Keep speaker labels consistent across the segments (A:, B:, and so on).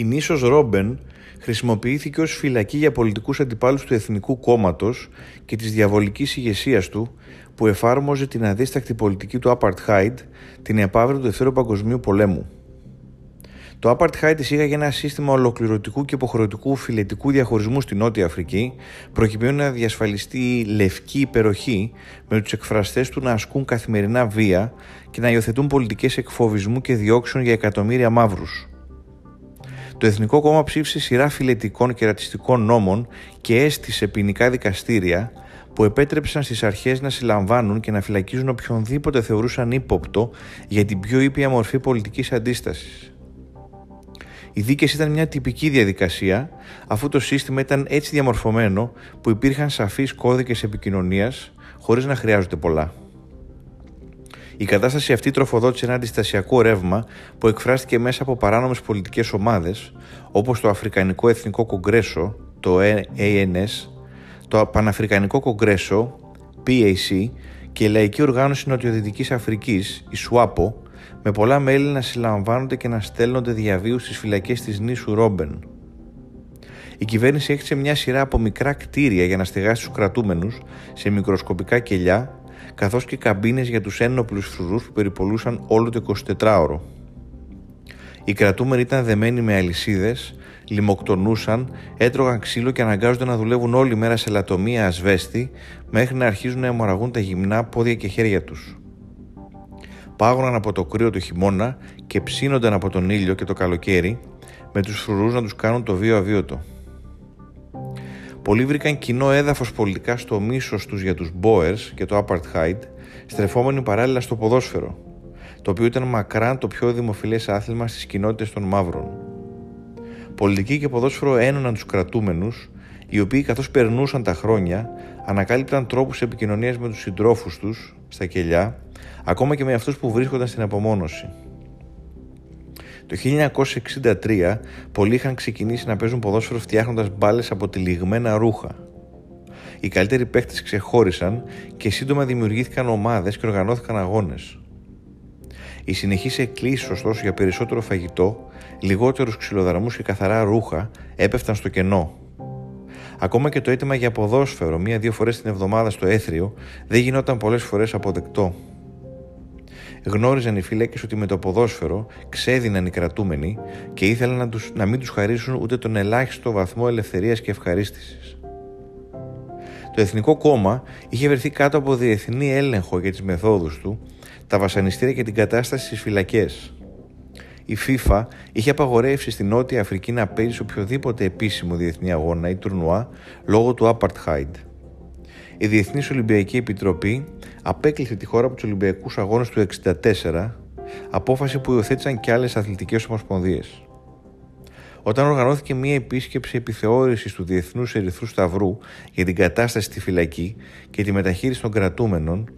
A: Η νήσος Ρόμπεν χρησιμοποιήθηκε ως φυλακή για πολιτικούς αντιπάλους του Εθνικού Κόμματος και της διαβολικής ηγεσίας του που εφάρμοζε την αδίστακτη πολιτική του Apartheid την επαύρη του Δευτέρου Παγκοσμίου Πολέμου. Το Apartheid εισήγαγε ένα σύστημα ολοκληρωτικού και υποχρεωτικού φιλετικού διαχωρισμού στη Νότια Αφρική, προκειμένου να διασφαλιστεί η λευκή υπεροχή με τους εκφραστές του να ασκούν καθημερινά βία και να υιοθετούν πολιτικές εκφοβισμού και διώξεων για εκατομμύρια μαύρους. Το Εθνικό Κόμμα ψήφισε σειρά φιλετικών και ρατσιστικών νόμων και έστησε ποινικά δικαστήρια που επέτρεψαν στις αρχές να συλλαμβάνουν και να φυλακίζουν οποιονδήποτε θεωρούσαν ύποπτο για την πιο ήπια μορφή πολιτικής αντίστασης. Οι δίκες ήταν μια τυπική διαδικασία, αφού το σύστημα ήταν έτσι διαμορφωμένο που υπήρχαν σαφείς κώδικες επικοινωνίας, χωρίς να χρειάζονται πολλά. Η κατάσταση αυτή τροφοδότησε ένα αντιστασιακό ρεύμα που εκφράστηκε μέσα από παράνομες πολιτικές ομάδες, όπως το Αφρικανικό Εθνικό Κογκρέσο, το ANS, το Παναφρικανικό Κογκρέσο, PAC και η Λαϊκή Οργάνωση Νοτιοδυτικής Αφρικής, η SWAPO, με πολλά μέλη να συλλαμβάνονται και να στέλνονται διαβίους στις φυλακές της νήσου Ρόμπεν. Η κυβέρνηση έχτισε μια σειρά από μικρά κτίρια για να στεγάσει τους κρατούμενους σε μικροσκοπικά κελιά καθώς και καμπίνες για τους ένοπλους φρουρούς που περιπολούσαν όλο το 24ωρο. Οι κρατούμενοι ήταν δεμένοι με αλυσίδες, λιμοκτονούσαν, έτρωγαν ξύλο και αναγκάζονται να δουλεύουν όλη μέρα σε λατομεία ασβέστη μέχρι να αρχίζουν να αιμορραγούν τα γυμνά πόδια και χέρια τους. Πάγωναν από το κρύο του χειμώνα και ψήνονταν από τον ήλιο και το καλοκαίρι με τους φρουρούς να τους κάνουν το βίο αβίωτο. Πολλοί βρήκαν κοινό έδαφος πολιτικά στο μίσος τους για τους Boers και το Apartheid, στρεφόμενοι παράλληλα στο ποδόσφαιρο, το οποίο ήταν μακράν το πιο δημοφιλές άθλημα στις κοινότητες των μαύρων. Πολιτική και ποδόσφαιρο ένωναν τους κρατούμενους, οι οποίοι καθώς περνούσαν τα χρόνια, ανακάλυπταν τρόπους επικοινωνίας με τους συντρόφους τους στα κελιά, ακόμα και με αυτούς που βρίσκονταν στην απομόνωση. Το 1963 πολλοί είχαν ξεκινήσει να παίζουν ποδόσφαιρο φτιάχνοντας μπάλες από τυλιγμένα ρούχα. Οι καλύτεροι παίχτε ξεχώρισαν και σύντομα δημιουργήθηκαν ομάδες και οργανώθηκαν αγώνες. Οι συνεχείς εκκλήσεις, ωστόσο, για περισσότερο φαγητό, λιγότερους ξυλοδαρμού και καθαρά ρούχα έπεφταν στο κενό. Ακόμα και το αίτημα για ποδόσφαιρο μία-δύο φορές την εβδομάδα στο έθριο δεν γινόταν πολλές φορές αποδεκτό. Γνώριζαν οι φύλακε ότι με το ποδόσφαιρο ξέδιναν οι κρατούμενοι και ήθελαν να, τους, να μην τους χαρίσουν ούτε τον ελάχιστο βαθμό ελευθερίας και ευχαρίστησης. Το Εθνικό Κόμμα είχε βρεθεί κάτω από διεθνή έλεγχο για τις μεθόδους του, τα βασανιστήρια και την κατάσταση στις φυλακές. Η FIFA είχε απαγορεύσει στην Νότια Αφρική να παίζει σε οποιοδήποτε επίσημο διεθνή αγώνα ή τουρνουά λόγω του Apartheid. Η Διεθνής Ολυμπιακή Επιτροπή απέκλεισε τη χώρα από τους Ολυμπιακούς Αγώνες του 1964, απόφαση που υιοθέτησαν και άλλες αθλητικές ομοσπονδίες. Όταν οργανώθηκε μία επίσκεψη επιθεώρησης του Διεθνούς Ερυθρού Σταυρού για την κατάσταση στη φυλακή και τη μεταχείριση των κρατούμενων,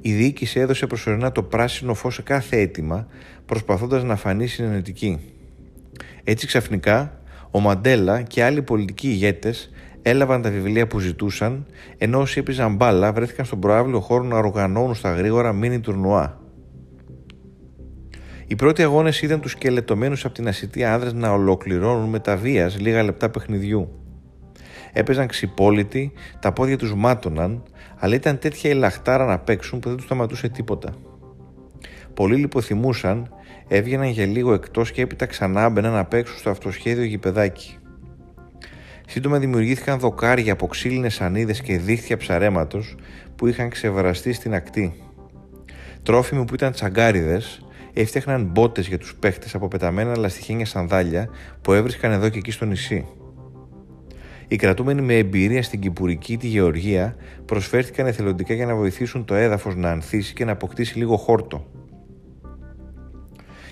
A: η διοίκηση έδωσε προσωρινά το πράσινο φως σε κάθε αίτημα, προσπαθώντας να φανεί συνενετική. Έτσι ξαφνικά, ο Μαντέλα και άλλοι πολιτικοί ηγέτες έλαβαν τα βιβλία που ζητούσαν, ενώ όσοι έπαιζαν μπάλα βρέθηκαν στον προάβλιο χώρο να οργανώνουν στα γρήγορα μίνι τουρνουά. Οι πρώτοι αγώνες είδαν τους σκελετωμένους από την ασυτή άνδρες να ολοκληρώνουν με τα βίας λίγα λεπτά παιχνιδιού. Έπαιζαν ξυπόλοιτοι, τα πόδια τους μάτωναν, αλλά ήταν τέτοια η λαχτάρα να παίξουν που δεν τους σταματούσε τίποτα. Πολλοί λιποθυμούσαν, έβγαιναν για λίγο εκτός και έπειτα ξανά μπαιναν να παίξουν στο αυτοσχέδιο γηπεδάκι. Σύντομα δημιουργήθηκαν δοκάρια από ξύλινες ανίδε και δίχτυα ψαρέματος που είχαν ξεβραστεί στην ακτή. Τρόφιμοι που ήταν τσαγκάριδες έφτιαχναν μπότες για τους παίχτες από πεταμένα λαστιχένια σανδάλια που έβρισκαν εδώ και εκεί στο νησί. Οι κρατούμενοι με εμπειρία στην Κυπουρική τη Γεωργία προσφέρθηκαν εθελοντικά για να βοηθήσουν το έδαφος να ανθίσει και να αποκτήσει λίγο χόρτο.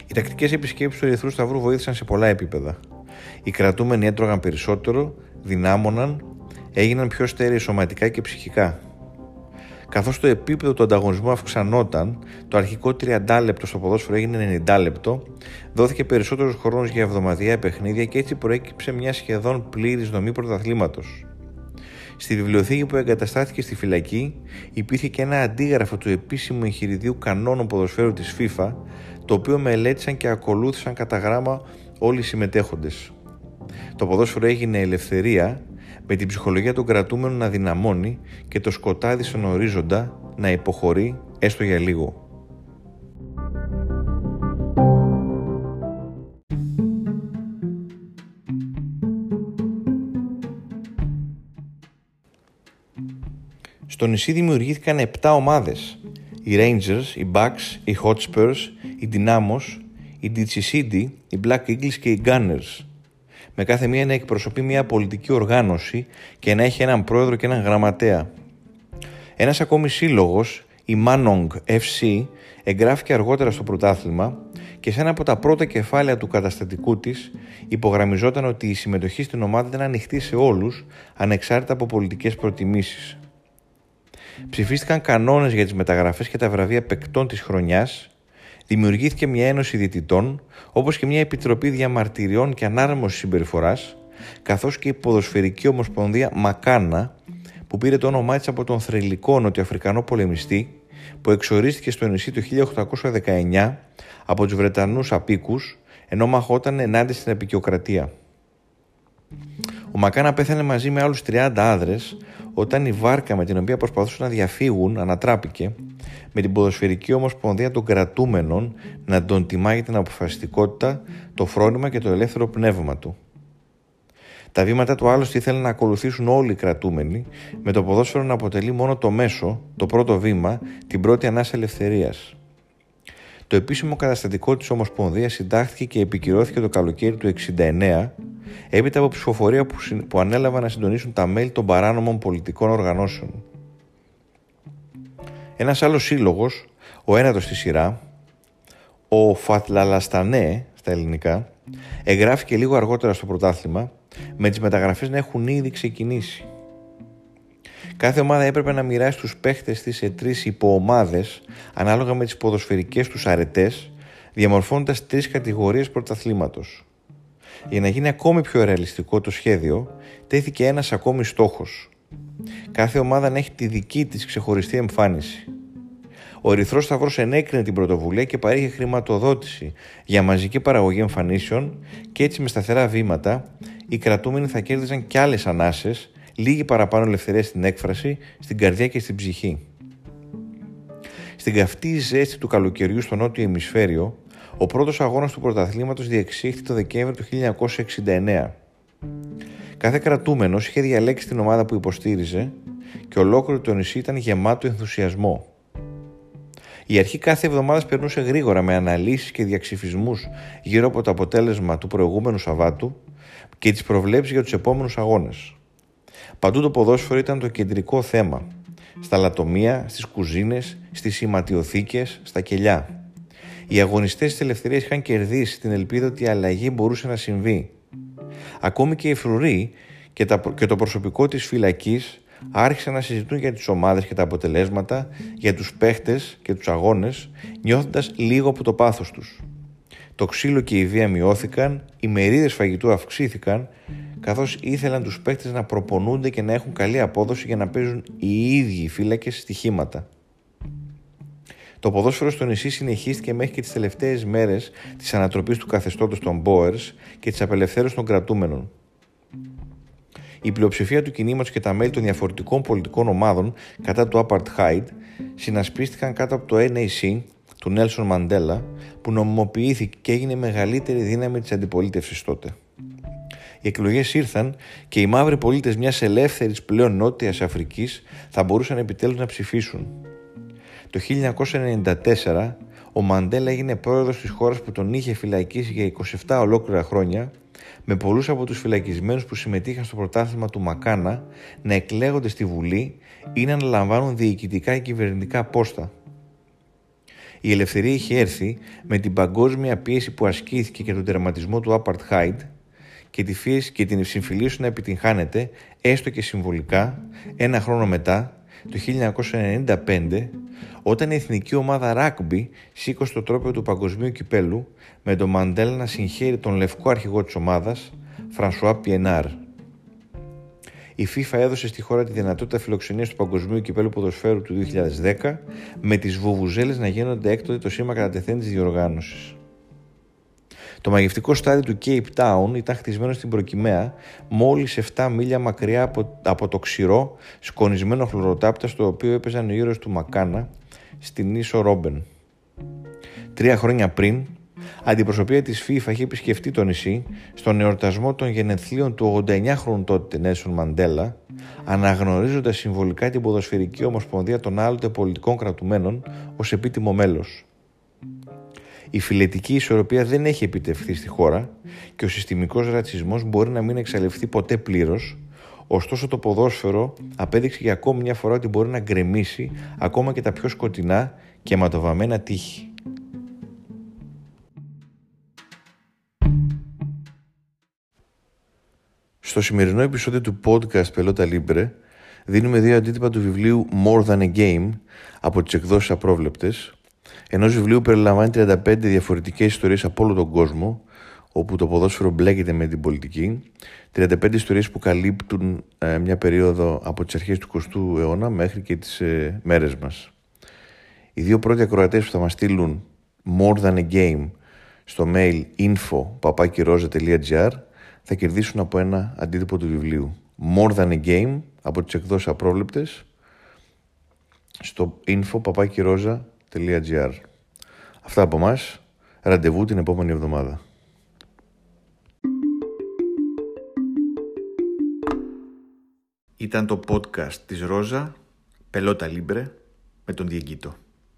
A: Οι τακτικές επισκέψεις του Ερυθρού Σταυρού βοήθησαν σε πολλά επίπεδα. Οι κρατούμενοι έτρωγαν περισσότερο, δυνάμωναν, έγιναν πιο στέρεοι σωματικά και ψυχικά. Καθώς το επίπεδο του ανταγωνισμού αυξανόταν, το αρχικό 30 λεπτό στο ποδόσφαιρο έγινε 90 λεπτό, δόθηκε περισσότερος χρόνος για εβδομαδιαία παιχνίδια και έτσι προέκυψε μια σχεδόν πλήρης δομή πρωταθλήματος. Στη βιβλιοθήκη που εγκαταστάθηκε στη φυλακή υπήρχε και ένα αντίγραφο του επίσημου εγχειριδίου κανόνων ποδοσφαίρου της FIFA, το οποίο μελέτησαν και ακολούθησαν κατά γράμμα όλοι οι συμμετέχοντες. Το ποδόσφαιρο έγινε ελευθερία με την ψυχολογία των κρατούμενων να δυναμώνει και το σκοτάδι στον ορίζοντα να υποχωρεί έστω για λίγο. Στο νησί δημιουργήθηκαν 7 ομάδες. Οι Rangers, οι Bucks, οι Hotspurs, οι Dynamos, οι Dicicidi, οι Black Eagles και οι Gunners. Με κάθε μία να εκπροσωπεί μια πολιτική οργάνωση και να έχει έναν πρόεδρο και έναν γραμματέα. Ένας ακόμη σύλλογος, η Manong FC, εγγράφηκε αργότερα στο πρωτάθλημα και σε ένα από τα πρώτα κεφάλαια του καταστατικού της υπογραμμιζόταν ότι η συμμετοχή στην ομάδα ήταν ανοιχτή σε όλους ανεξάρτητα από πολιτικές προτιμήσεις. Ψηφίστηκαν κανόνες για τις μεταγραφές και τα βραβεία παικτών της χρονιάς, δημιουργήθηκε μια ένωση διαιτητών, όπως και μια επιτροπή διαμαρτυριών και ανάρμοσης συμπεριφοράς, καθώς και η ποδοσφαιρική ομοσπονδία Μακάνα, που πήρε το όνομά της από τον θρελικό νοτιοαφρικανό πολεμιστή, που εξορίστηκε στο νησί το 1819 από τους Βρετανούς απίκους, ενώ μαχόταν ενάντια στην επικιοκρατία. Ο Μακάνα πέθανε μαζί με άλλους 30 άδρες όταν η βάρκα με την οποία προσπαθούσαν να διαφύγουν ανατράπηκε με την ποδοσφαιρική ομοσπονδία των κρατούμενων να τον τιμάει την αποφασιστικότητα, το φρόνημα και το ελεύθερο πνεύμα του. Τα βήματα του άλλωστε ήθελαν να ακολουθήσουν όλοι οι κρατούμενοι, με το ποδόσφαιρο να αποτελεί μόνο το μέσο, το πρώτο βήμα, την πρώτη ανάσα ελευθερίας. Το επίσημο καταστατικό της Ομοσπονδίας συντάχθηκε και επικυρώθηκε το καλοκαίρι του 1969 έπειτα από ψηφοφορία που, που ανέλαβαν να συντονίσουν τα μέλη των παράνομων πολιτικών οργανώσεων. Ένας άλλος σύλλογος, ο ένατος στη σειρά, ο Φατλαλαστανέ στα ελληνικά, εγγράφηκε λίγο αργότερα στο πρωτάθλημα, με τις μεταγραφές να έχουν ήδη ξεκινήσει. Κάθε ομάδα έπρεπε να μοιράσει τους παίχτες της σε τρεις υποομάδες, ανάλογα με τις ποδοσφαιρικές τους αρετές, διαμορφώνοντας τρεις κατηγορίες πρωταθλήματος. Για να γίνει ακόμη πιο ρεαλιστικό το σχέδιο, τέθηκε ένας ακόμη στόχος. Κάθε ομάδα να έχει τη δική της ξεχωριστή εμφάνιση. Ο Ερυθρός Σταυρός ενέκρινε την πρωτοβουλία και παρήχε χρηματοδότηση για μαζική παραγωγή εμφανίσεων και έτσι με σταθερά βήματα οι κρατούμενοι θα κέρδιζαν κι άλλες ανάσες, λίγη παραπάνω ελευθερία στην έκφραση, στην καρδιά και στην ψυχή. Στην καυτή ζέστη του καλοκαιριού στο νότιο ημισφαίριο, ο πρώτος αγώνας του πρωταθλήματος διεξήχθη το Δεκέμβριο του 1969. Κάθε κρατούμενος είχε διαλέξει την ομάδα που υποστήριζε και ολόκληρο το νησί ήταν γεμάτο ενθουσιασμό. Η αρχή κάθε εβδομάδας περνούσε γρήγορα με αναλύσεις και διαξυφισμούς γύρω από το αποτέλεσμα του προηγούμενου Σαββάτου και τις προβλέψεις για τους επόμενους αγώνες. Παντού το ποδόσφαιρο ήταν το κεντρικό θέμα. Στα λατομεία, στις κουζίνες, στις σηματιοθήκες, στα κελιά. Οι αγωνιστές της ελευθερίας είχαν κερδίσει την ελπίδα ότι η αλλαγή μπορούσε να συμβεί. Ακόμη και οι φρουροί και, και το προσωπικό της φυλακής άρχισαν να συζητούν για τις ομάδες και τα αποτελέσματα, για τους παίχτες και τους αγώνες, νιώθοντας λίγο από το πάθος τους. Το ξύλο και η βία μειώθηκαν, οι μερίδες φαγητού αυξήθηκαν, καθώς ήθελαν τους παίχτες να προπονούνται και να έχουν καλή απόδοση για να παίζουν οι ίδιοι οι φύλακες στοιχήματα. Το ποδόσφαιρο στο νησί συνεχίστηκε μέχρι και τις τελευταίες μέρες της ανατροπής του καθεστώτος των Boers και της απελευθέρωσης των κρατούμενων. Η πλειοψηφία του κινήματος και τα μέλη των διαφορετικών πολιτικών ομάδων κατά του Apartheid συνασπίστηκαν κάτω από το NAC του Νέλσον Μαντέλα που νομιμοποιήθηκε και έγινε η μεγαλύτερη δύναμη της αντιπολίτευσης τότε. Οι εκλογές ήρθαν και οι μαύροι πολίτες μιας ελεύθερης πλέον νότιας Αφρικής θα μπορούσαν επιτέλους να ψηφίσουν. Το 1994 ο Μαντέλα έγινε πρόεδρος της χώρας που τον είχε φυλακίσει για 27 ολόκληρα χρόνια με πολλούς από τους φυλακισμένους που συμμετείχαν στο πρωτάθλημα του Μακάνα να εκλέγονται στη Βουλή ή να αναλαμβάνουν διοικητικά και κυβερνητικά πόστα. Η ελευθερία είχε έρθει με την παγκόσμια πίεση που ασκήθηκε και τον τερματισμό του Apartheid και τη φύση και την συμφιλίωση να επιτυγχάνεται έστω και συμβολικά ένα χρόνο μετά το 1995 όταν η εθνική ομάδα ράκμπι σήκωσε το τρόπο του παγκοσμίου κυπέλου με τον Μαντέλ να συγχαίρει τον λευκό αρχηγό της ομάδας, Φρανσουά Πιενάρ. Η FIFA έδωσε στη χώρα τη δυνατότητα φιλοξενίας του Παγκοσμίου Κυπέλου Ποδοσφαίρου του 2010 με τις βουβουζέλες να γίνονται έκτοτε το σήμα κατά τεθέν της διοργάνωσης. Το μαγευτικό στάδιο του Cape Town ήταν χτισμένο στην προκυμαία μόλις 7 μίλια μακριά από, από το ξηρό σκονισμένο χλωροτάπτα στο οποίο έπαιζαν οι ήρωες του Μακάνα στην ίσο Ρόμπεν. Τρία χρόνια πριν, αντιπροσωπεία της FIFA είχε επισκεφτεί το νησί στον εορτασμό των γενεθλίων του 89χρονου τότε Νέσον Μαντέλα, αναγνωρίζοντας συμβολικά την ποδοσφαιρική ομοσπονδία των άλλων πολιτικών κρατουμένων ως επίτιμο μέλος. Η φιλετική ισορροπία δεν έχει επιτευχθεί στη χώρα και ο συστημικός ρατσισμός μπορεί να μην εξαλειφθεί ποτέ πλήρως, ωστόσο το ποδόσφαιρο απέδειξε για ακόμη μια φορά ότι μπορεί να γκρεμίσει ακόμα και τα πιο σκοτεινά και αιματοβαμμένα τείχη. Στο σημερινό επεισόδιο του podcast Pelota Libre δίνουμε δύο αντίτυπα του βιβλίου More Than a Game από τις εκδόσεις απρόβλεπτες Ενό βιβλίου περιλαμβάνει 35 διαφορετικές ιστορίες από όλο τον κόσμο, όπου το ποδόσφαιρο μπλέκεται με την πολιτική. 35 ιστορίες που καλύπτουν ε, μια περίοδο από τις αρχές του 20ου αιώνα μέχρι και τις ε, μέρες μας. Οι δύο πρώτοι ακροατές που θα μας στείλουν more than a game στο mail info.papakiroza.gr θα κερδίσουν από ένα αντίτυπο του βιβλίου. More than a game από τις εκδόσεις απρόβλεπτες στο info.papakiroza.gr Αυτά από εμάς. Ραντεβού την επόμενη εβδομάδα. Ήταν το podcast της Ρόζα, Πελότα Λίμπρε, με τον Διεγκύτο.